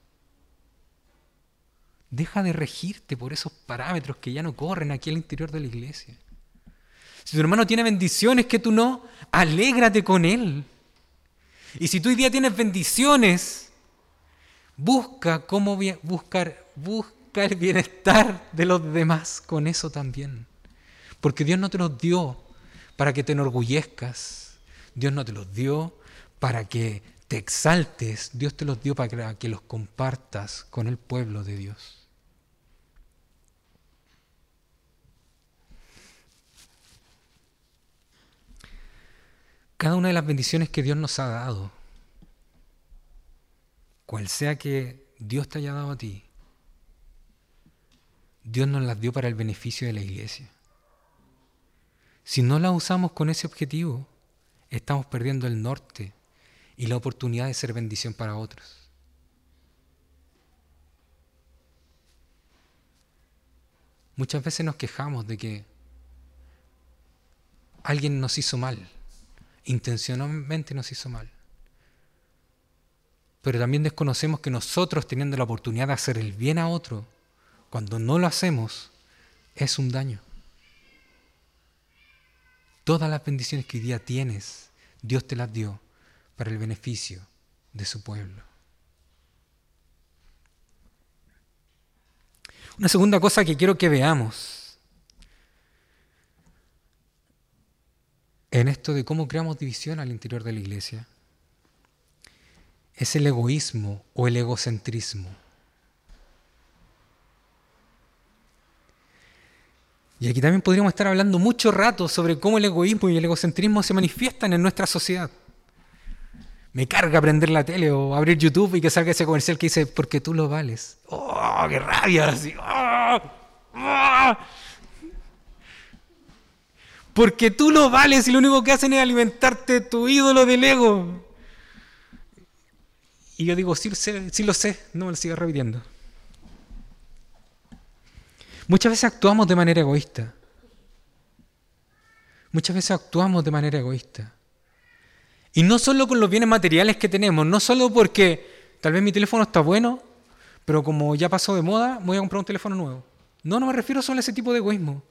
Deja de regirte por esos parámetros que ya no corren aquí al interior de la iglesia. Si tu hermano tiene bendiciones que tú no, alégrate con él. Y si tú hoy día tienes bendiciones, busca cómo buscar, busca el bienestar de los demás con eso también. Porque Dios no te los dio para que te enorgullezcas. Dios no te los dio para que te exaltes. Dios te los dio para que los compartas con el pueblo de Dios. cada una de las bendiciones que Dios nos ha dado, cual sea que Dios te haya dado a ti, Dios nos las dio para el beneficio de la iglesia. Si no las usamos con ese objetivo, estamos perdiendo el norte y la oportunidad de ser bendición para otros. Muchas veces nos quejamos de que alguien nos hizo mal intencionalmente nos hizo mal. Pero también desconocemos que nosotros teniendo la oportunidad de hacer el bien a otro, cuando no lo hacemos, es un daño. Todas las bendiciones que hoy día tienes, Dios te las dio para el beneficio de su pueblo. Una segunda cosa que quiero que veamos en esto de cómo creamos división al interior de la iglesia es el egoísmo o el egocentrismo. Y aquí también podríamos estar hablando mucho rato sobre cómo el egoísmo y el egocentrismo se manifiestan en nuestra sociedad. Me carga prender la tele o abrir YouTube y que salga ese comercial que dice, porque tú lo vales. ¡Oh, qué rabia! Así, ¡Oh! ¡Oh! Porque tú lo vales y lo único que hacen es alimentarte tu ídolo del ego. Y yo digo, sí, sí lo sé, no me lo sigo repitiendo. Muchas veces actuamos de manera egoísta. Muchas veces actuamos de manera egoísta. Y no solo con los bienes materiales que tenemos, no solo porque tal vez mi teléfono está bueno, pero como ya pasó de moda, voy a comprar un teléfono nuevo. No, no me refiero solo a ese tipo de egoísmo.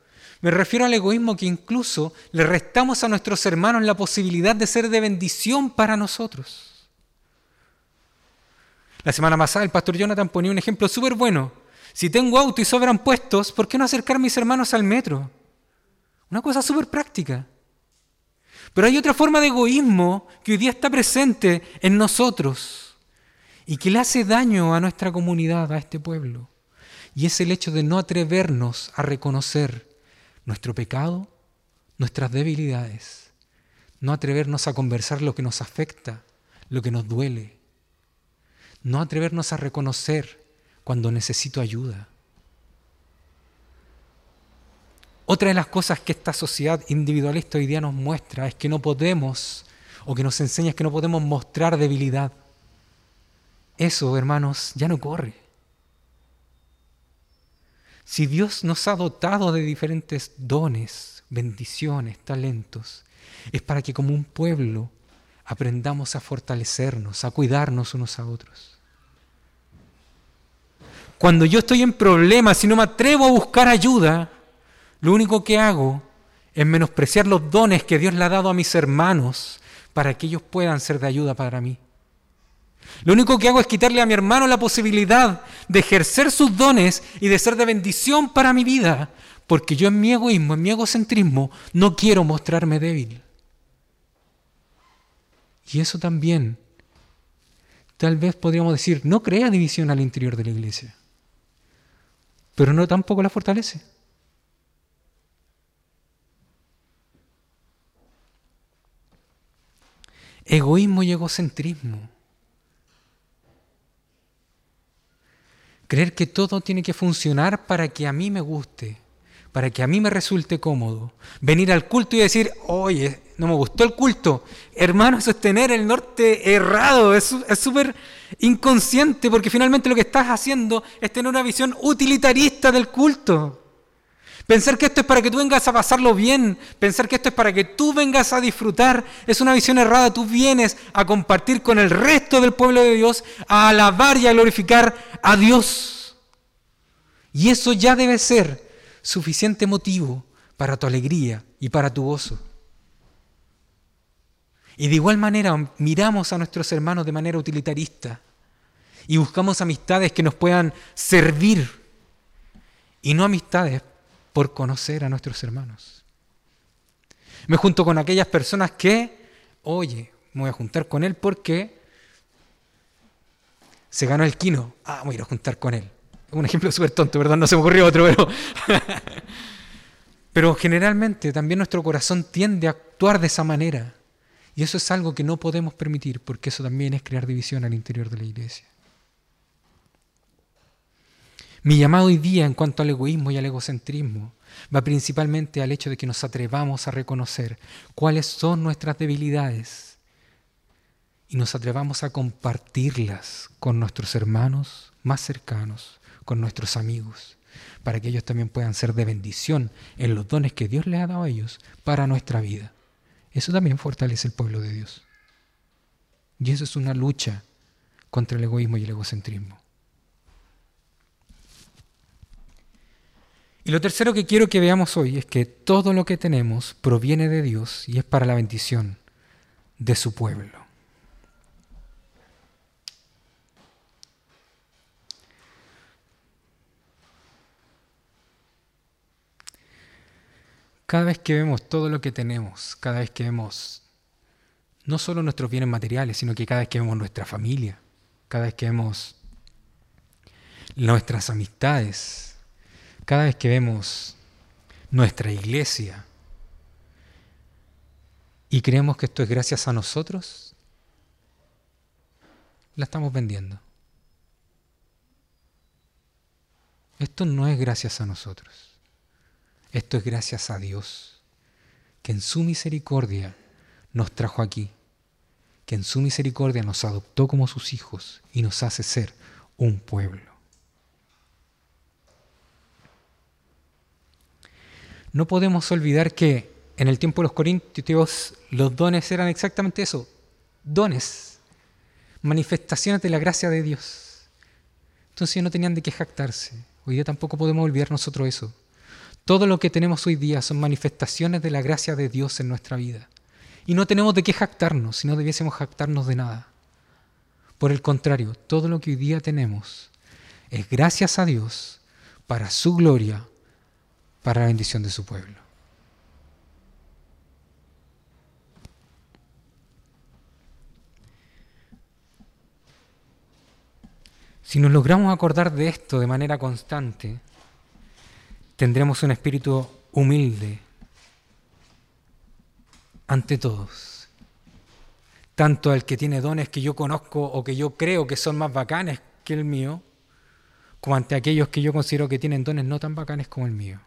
Me refiero al egoísmo que incluso le restamos a nuestros hermanos la posibilidad de ser de bendición para nosotros. La semana pasada el pastor Jonathan ponía un ejemplo súper bueno. Si tengo auto y sobran puestos, ¿por qué no acercar a mis hermanos al metro? Una cosa súper práctica. Pero hay otra forma de egoísmo que hoy día está presente en nosotros y que le hace daño a nuestra comunidad, a este pueblo. Y es el hecho de no atrevernos a reconocer nuestro pecado, nuestras debilidades, no atrevernos a conversar lo que nos afecta, lo que nos duele, no atrevernos a reconocer cuando necesito ayuda. Otra de las cosas que esta sociedad individualista hoy día nos muestra es que no podemos, o que nos enseña es que no podemos mostrar debilidad. Eso, hermanos, ya no corre. Si Dios nos ha dotado de diferentes dones, bendiciones, talentos, es para que como un pueblo aprendamos a fortalecernos, a cuidarnos unos a otros. Cuando yo estoy en problemas y no me atrevo a buscar ayuda, lo único que hago es menospreciar los dones que Dios le ha dado a mis hermanos para que ellos puedan ser de ayuda para mí. Lo único que hago es quitarle a mi hermano la posibilidad de ejercer sus dones y de ser de bendición para mi vida, porque yo en mi egoísmo, en mi egocentrismo, no quiero mostrarme débil. Y eso también, tal vez podríamos decir, no crea división al interior de la iglesia, pero no tampoco la fortalece. Egoísmo y egocentrismo. Creer que todo tiene que funcionar para que a mí me guste, para que a mí me resulte cómodo. Venir al culto y decir, oye, no me gustó el culto. Hermano, es tener el norte errado, es súper inconsciente porque finalmente lo que estás haciendo es tener una visión utilitarista del culto. Pensar que esto es para que tú vengas a pasarlo bien, pensar que esto es para que tú vengas a disfrutar, es una visión errada. Tú vienes a compartir con el resto del pueblo de Dios, a alabar y a glorificar a Dios. Y eso ya debe ser suficiente motivo para tu alegría y para tu gozo. Y de igual manera miramos a nuestros hermanos de manera utilitarista y buscamos amistades que nos puedan servir y no amistades por conocer a nuestros hermanos. Me junto con aquellas personas que, oye, me voy a juntar con él porque se ganó el quino. Ah, voy a ir a juntar con él. Un ejemplo súper tonto, ¿verdad? No se me ocurrió otro, pero... pero generalmente también nuestro corazón tiende a actuar de esa manera. Y eso es algo que no podemos permitir porque eso también es crear división al interior de la iglesia. Mi llamado hoy día en cuanto al egoísmo y al egocentrismo va principalmente al hecho de que nos atrevamos a reconocer cuáles son nuestras debilidades y nos atrevamos a compartirlas con nuestros hermanos más cercanos, con nuestros amigos, para que ellos también puedan ser de bendición en los dones que Dios les ha dado a ellos para nuestra vida. Eso también fortalece el pueblo de Dios. Y eso es una lucha contra el egoísmo y el egocentrismo. Y lo tercero que quiero que veamos hoy es que todo lo que tenemos proviene de Dios y es para la bendición de su pueblo. Cada vez que vemos todo lo que tenemos, cada vez que vemos no solo nuestros bienes materiales, sino que cada vez que vemos nuestra familia, cada vez que vemos nuestras amistades, cada vez que vemos nuestra iglesia y creemos que esto es gracias a nosotros, la estamos vendiendo. Esto no es gracias a nosotros. Esto es gracias a Dios, que en su misericordia nos trajo aquí, que en su misericordia nos adoptó como sus hijos y nos hace ser un pueblo. No podemos olvidar que en el tiempo de los Corintios los dones eran exactamente eso, dones, manifestaciones de la gracia de Dios. Entonces no tenían de qué jactarse. Hoy día tampoco podemos olvidar nosotros eso. Todo lo que tenemos hoy día son manifestaciones de la gracia de Dios en nuestra vida. Y no tenemos de qué jactarnos, si no debiésemos jactarnos de nada. Por el contrario, todo lo que hoy día tenemos es gracias a Dios para su gloria, para la bendición de su pueblo. Si nos logramos acordar de esto de manera constante, tendremos un espíritu humilde ante todos. Tanto el que tiene dones que yo conozco o que yo creo que son más bacanes que el mío, como ante aquellos que yo considero que tienen dones no tan bacanes como el mío.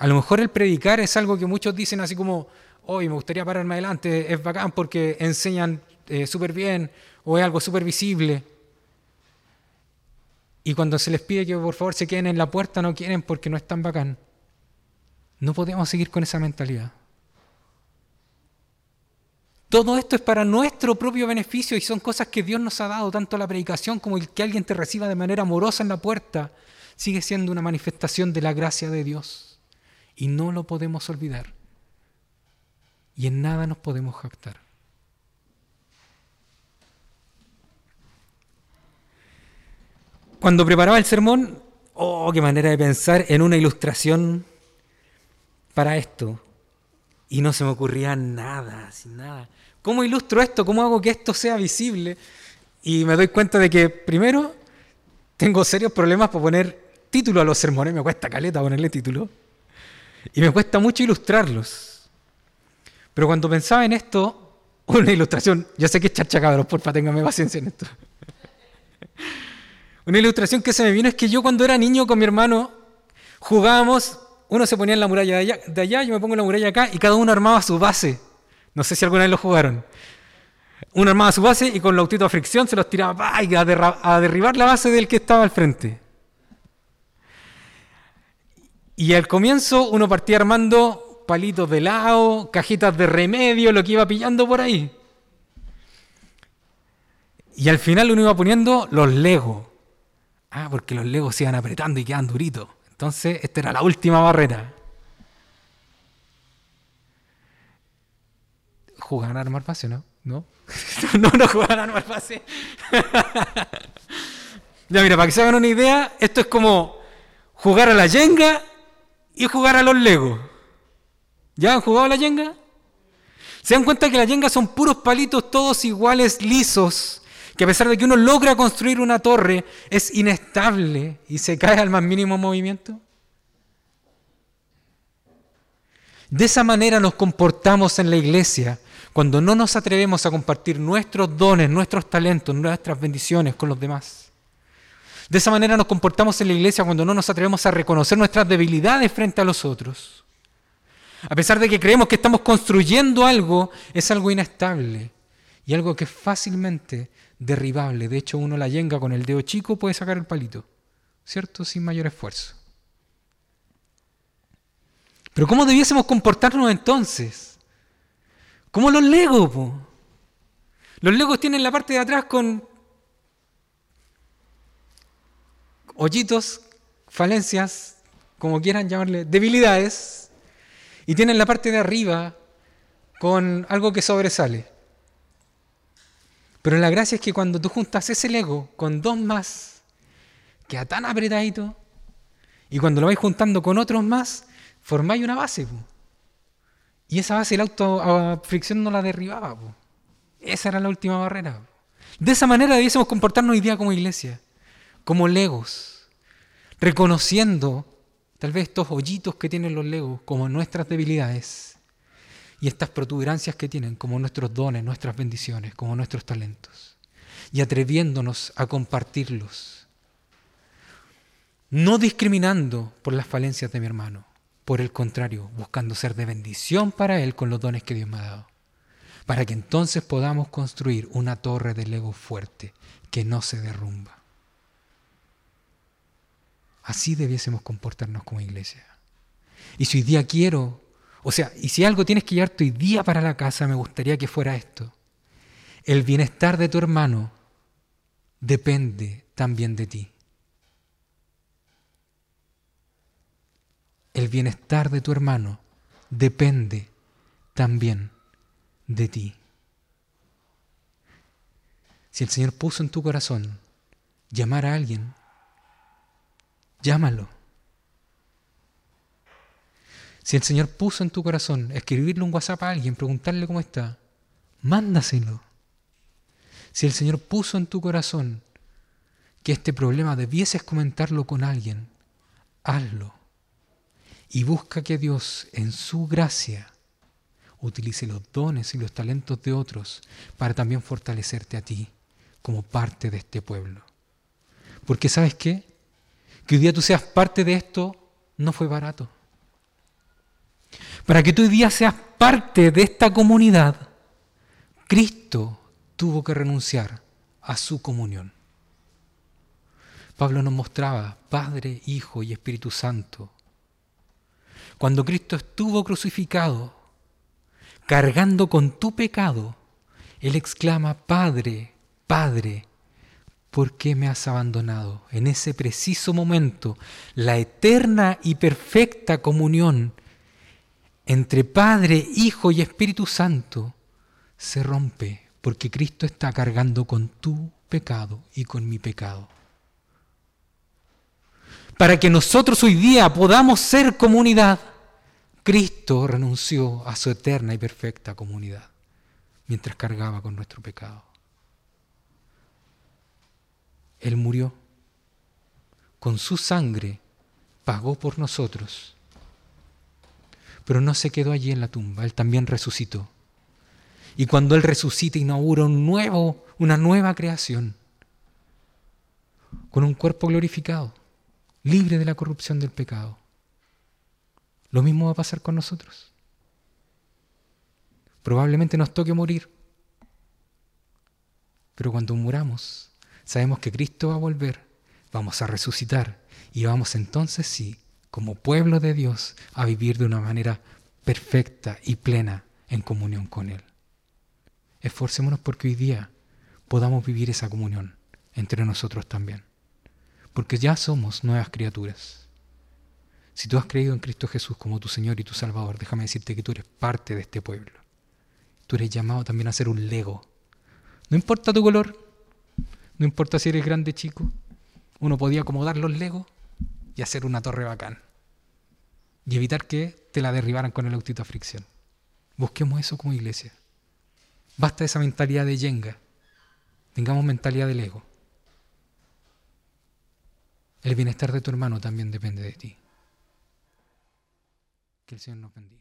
A lo mejor el predicar es algo que muchos dicen así como, hoy me gustaría pararme adelante, es bacán porque enseñan eh, súper bien o es algo súper visible. Y cuando se les pide que por favor se queden en la puerta, no quieren porque no es tan bacán. No podemos seguir con esa mentalidad. Todo esto es para nuestro propio beneficio y son cosas que Dios nos ha dado, tanto la predicación como el que alguien te reciba de manera amorosa en la puerta, sigue siendo una manifestación de la gracia de Dios. Y no lo podemos olvidar. Y en nada nos podemos jactar. Cuando preparaba el sermón, oh, qué manera de pensar en una ilustración para esto. Y no se me ocurría nada, sin nada. ¿Cómo ilustro esto? ¿Cómo hago que esto sea visible? Y me doy cuenta de que, primero, tengo serios problemas para poner título a los sermones. Me cuesta caleta ponerle título. Y me cuesta mucho ilustrarlos. Pero cuando pensaba en esto, una ilustración, yo sé que es charcha cabros, porfa, téngame paciencia en esto. Una ilustración que se me vino es que yo cuando era niño con mi hermano jugábamos, uno se ponía en la muralla de allá, yo me pongo en la muralla acá y cada uno armaba su base. No sé si alguna vez lo jugaron. Uno armaba su base y con la autito a fricción se los tiraba a derribar la base del que estaba al frente. Y al comienzo uno partía armando palitos de lado, cajitas de remedio, lo que iba pillando por ahí. Y al final uno iba poniendo los legos. Ah, porque los legos se iban apretando y quedan duritos. Entonces, esta era la última barrera. jugaban a armar pase, ¿no? ¿No? no, no jugaban a armar pase. ya, mira, para que se hagan una idea, esto es como jugar a la yenga y jugar a los legos. ¿Ya han jugado a la yenga? Se dan cuenta que la yenga son puros palitos todos iguales, lisos, que a pesar de que uno logra construir una torre, es inestable y se cae al más mínimo movimiento. De esa manera nos comportamos en la iglesia cuando no nos atrevemos a compartir nuestros dones, nuestros talentos, nuestras bendiciones con los demás. De esa manera nos comportamos en la iglesia cuando no nos atrevemos a reconocer nuestras debilidades frente a los otros. A pesar de que creemos que estamos construyendo algo, es algo inestable y algo que es fácilmente derribable. De hecho, uno la yenga con el dedo chico puede sacar el palito, ¿cierto? Sin mayor esfuerzo. Pero ¿cómo debiésemos comportarnos entonces? Como los Legos. Los Legos tienen la parte de atrás con hoyitos, falencias, como quieran llamarle, debilidades, y tienen la parte de arriba con algo que sobresale. Pero la gracia es que cuando tú juntas ese Lego con dos más, queda tan apretadito, y cuando lo vais juntando con otros más, formáis una base. Y esa base el auto a fricción no la derribaba. Esa era la última barrera. De esa manera debiésemos comportarnos hoy día como iglesia, como legos, reconociendo tal vez estos hoyitos que tienen los legos como nuestras debilidades y estas protuberancias que tienen como nuestros dones, nuestras bendiciones, como nuestros talentos, y atreviéndonos a compartirlos, no discriminando por las falencias de mi hermano, por el contrario, buscando ser de bendición para Él con los dones que Dios me ha dado. Para que entonces podamos construir una torre de Lego fuerte que no se derrumba. Así debiésemos comportarnos como iglesia. Y si hoy día quiero, o sea, y si algo tienes que llevarte hoy día para la casa, me gustaría que fuera esto. El bienestar de tu hermano depende también de ti. el bienestar de tu hermano depende también de ti. Si el Señor puso en tu corazón llamar a alguien, llámalo. Si el Señor puso en tu corazón escribirle un WhatsApp a alguien, preguntarle cómo está, mándaselo. Si el Señor puso en tu corazón que este problema debieses comentarlo con alguien, hazlo y busca que Dios en su gracia utilice los dones y los talentos de otros para también fortalecerte a ti como parte de este pueblo. Porque sabes qué? Que hoy día tú seas parte de esto no fue barato. Para que tú hoy día seas parte de esta comunidad, Cristo tuvo que renunciar a su comunión. Pablo nos mostraba Padre, Hijo y Espíritu Santo. Cuando Cristo estuvo crucificado, cargando con tu pecado, Él exclama, Padre, Padre, ¿por qué me has abandonado? En ese preciso momento, la eterna y perfecta comunión entre Padre, Hijo y Espíritu Santo se rompe porque Cristo está cargando con tu pecado y con mi pecado. Para que nosotros hoy día podamos ser comunidad, Cristo renunció a su eterna y perfecta comunidad mientras cargaba con nuestro pecado. Él murió. Con su sangre pagó por nosotros. Pero no se quedó allí en la tumba, Él también resucitó. Y cuando Él resucita, inaugura un nuevo, una nueva creación, con un cuerpo glorificado, libre de la corrupción del pecado. Lo mismo va a pasar con nosotros. Probablemente nos toque morir, pero cuando muramos, sabemos que Cristo va a volver, vamos a resucitar y vamos entonces sí, como pueblo de Dios, a vivir de una manera perfecta y plena en comunión con Él. Esforcémonos porque hoy día podamos vivir esa comunión entre nosotros también, porque ya somos nuevas criaturas. Si tú has creído en Cristo Jesús como tu Señor y tu Salvador, déjame decirte que tú eres parte de este pueblo. Tú eres llamado también a ser un lego. No importa tu color, no importa si eres grande chico, uno podía acomodar los legos y hacer una torre bacán. Y evitar que te la derribaran con el autito a fricción. Busquemos eso como iglesia. Basta esa mentalidad de yenga. Tengamos mentalidad de lego. El bienestar de tu hermano también depende de ti. Que el Señor nos bendiga.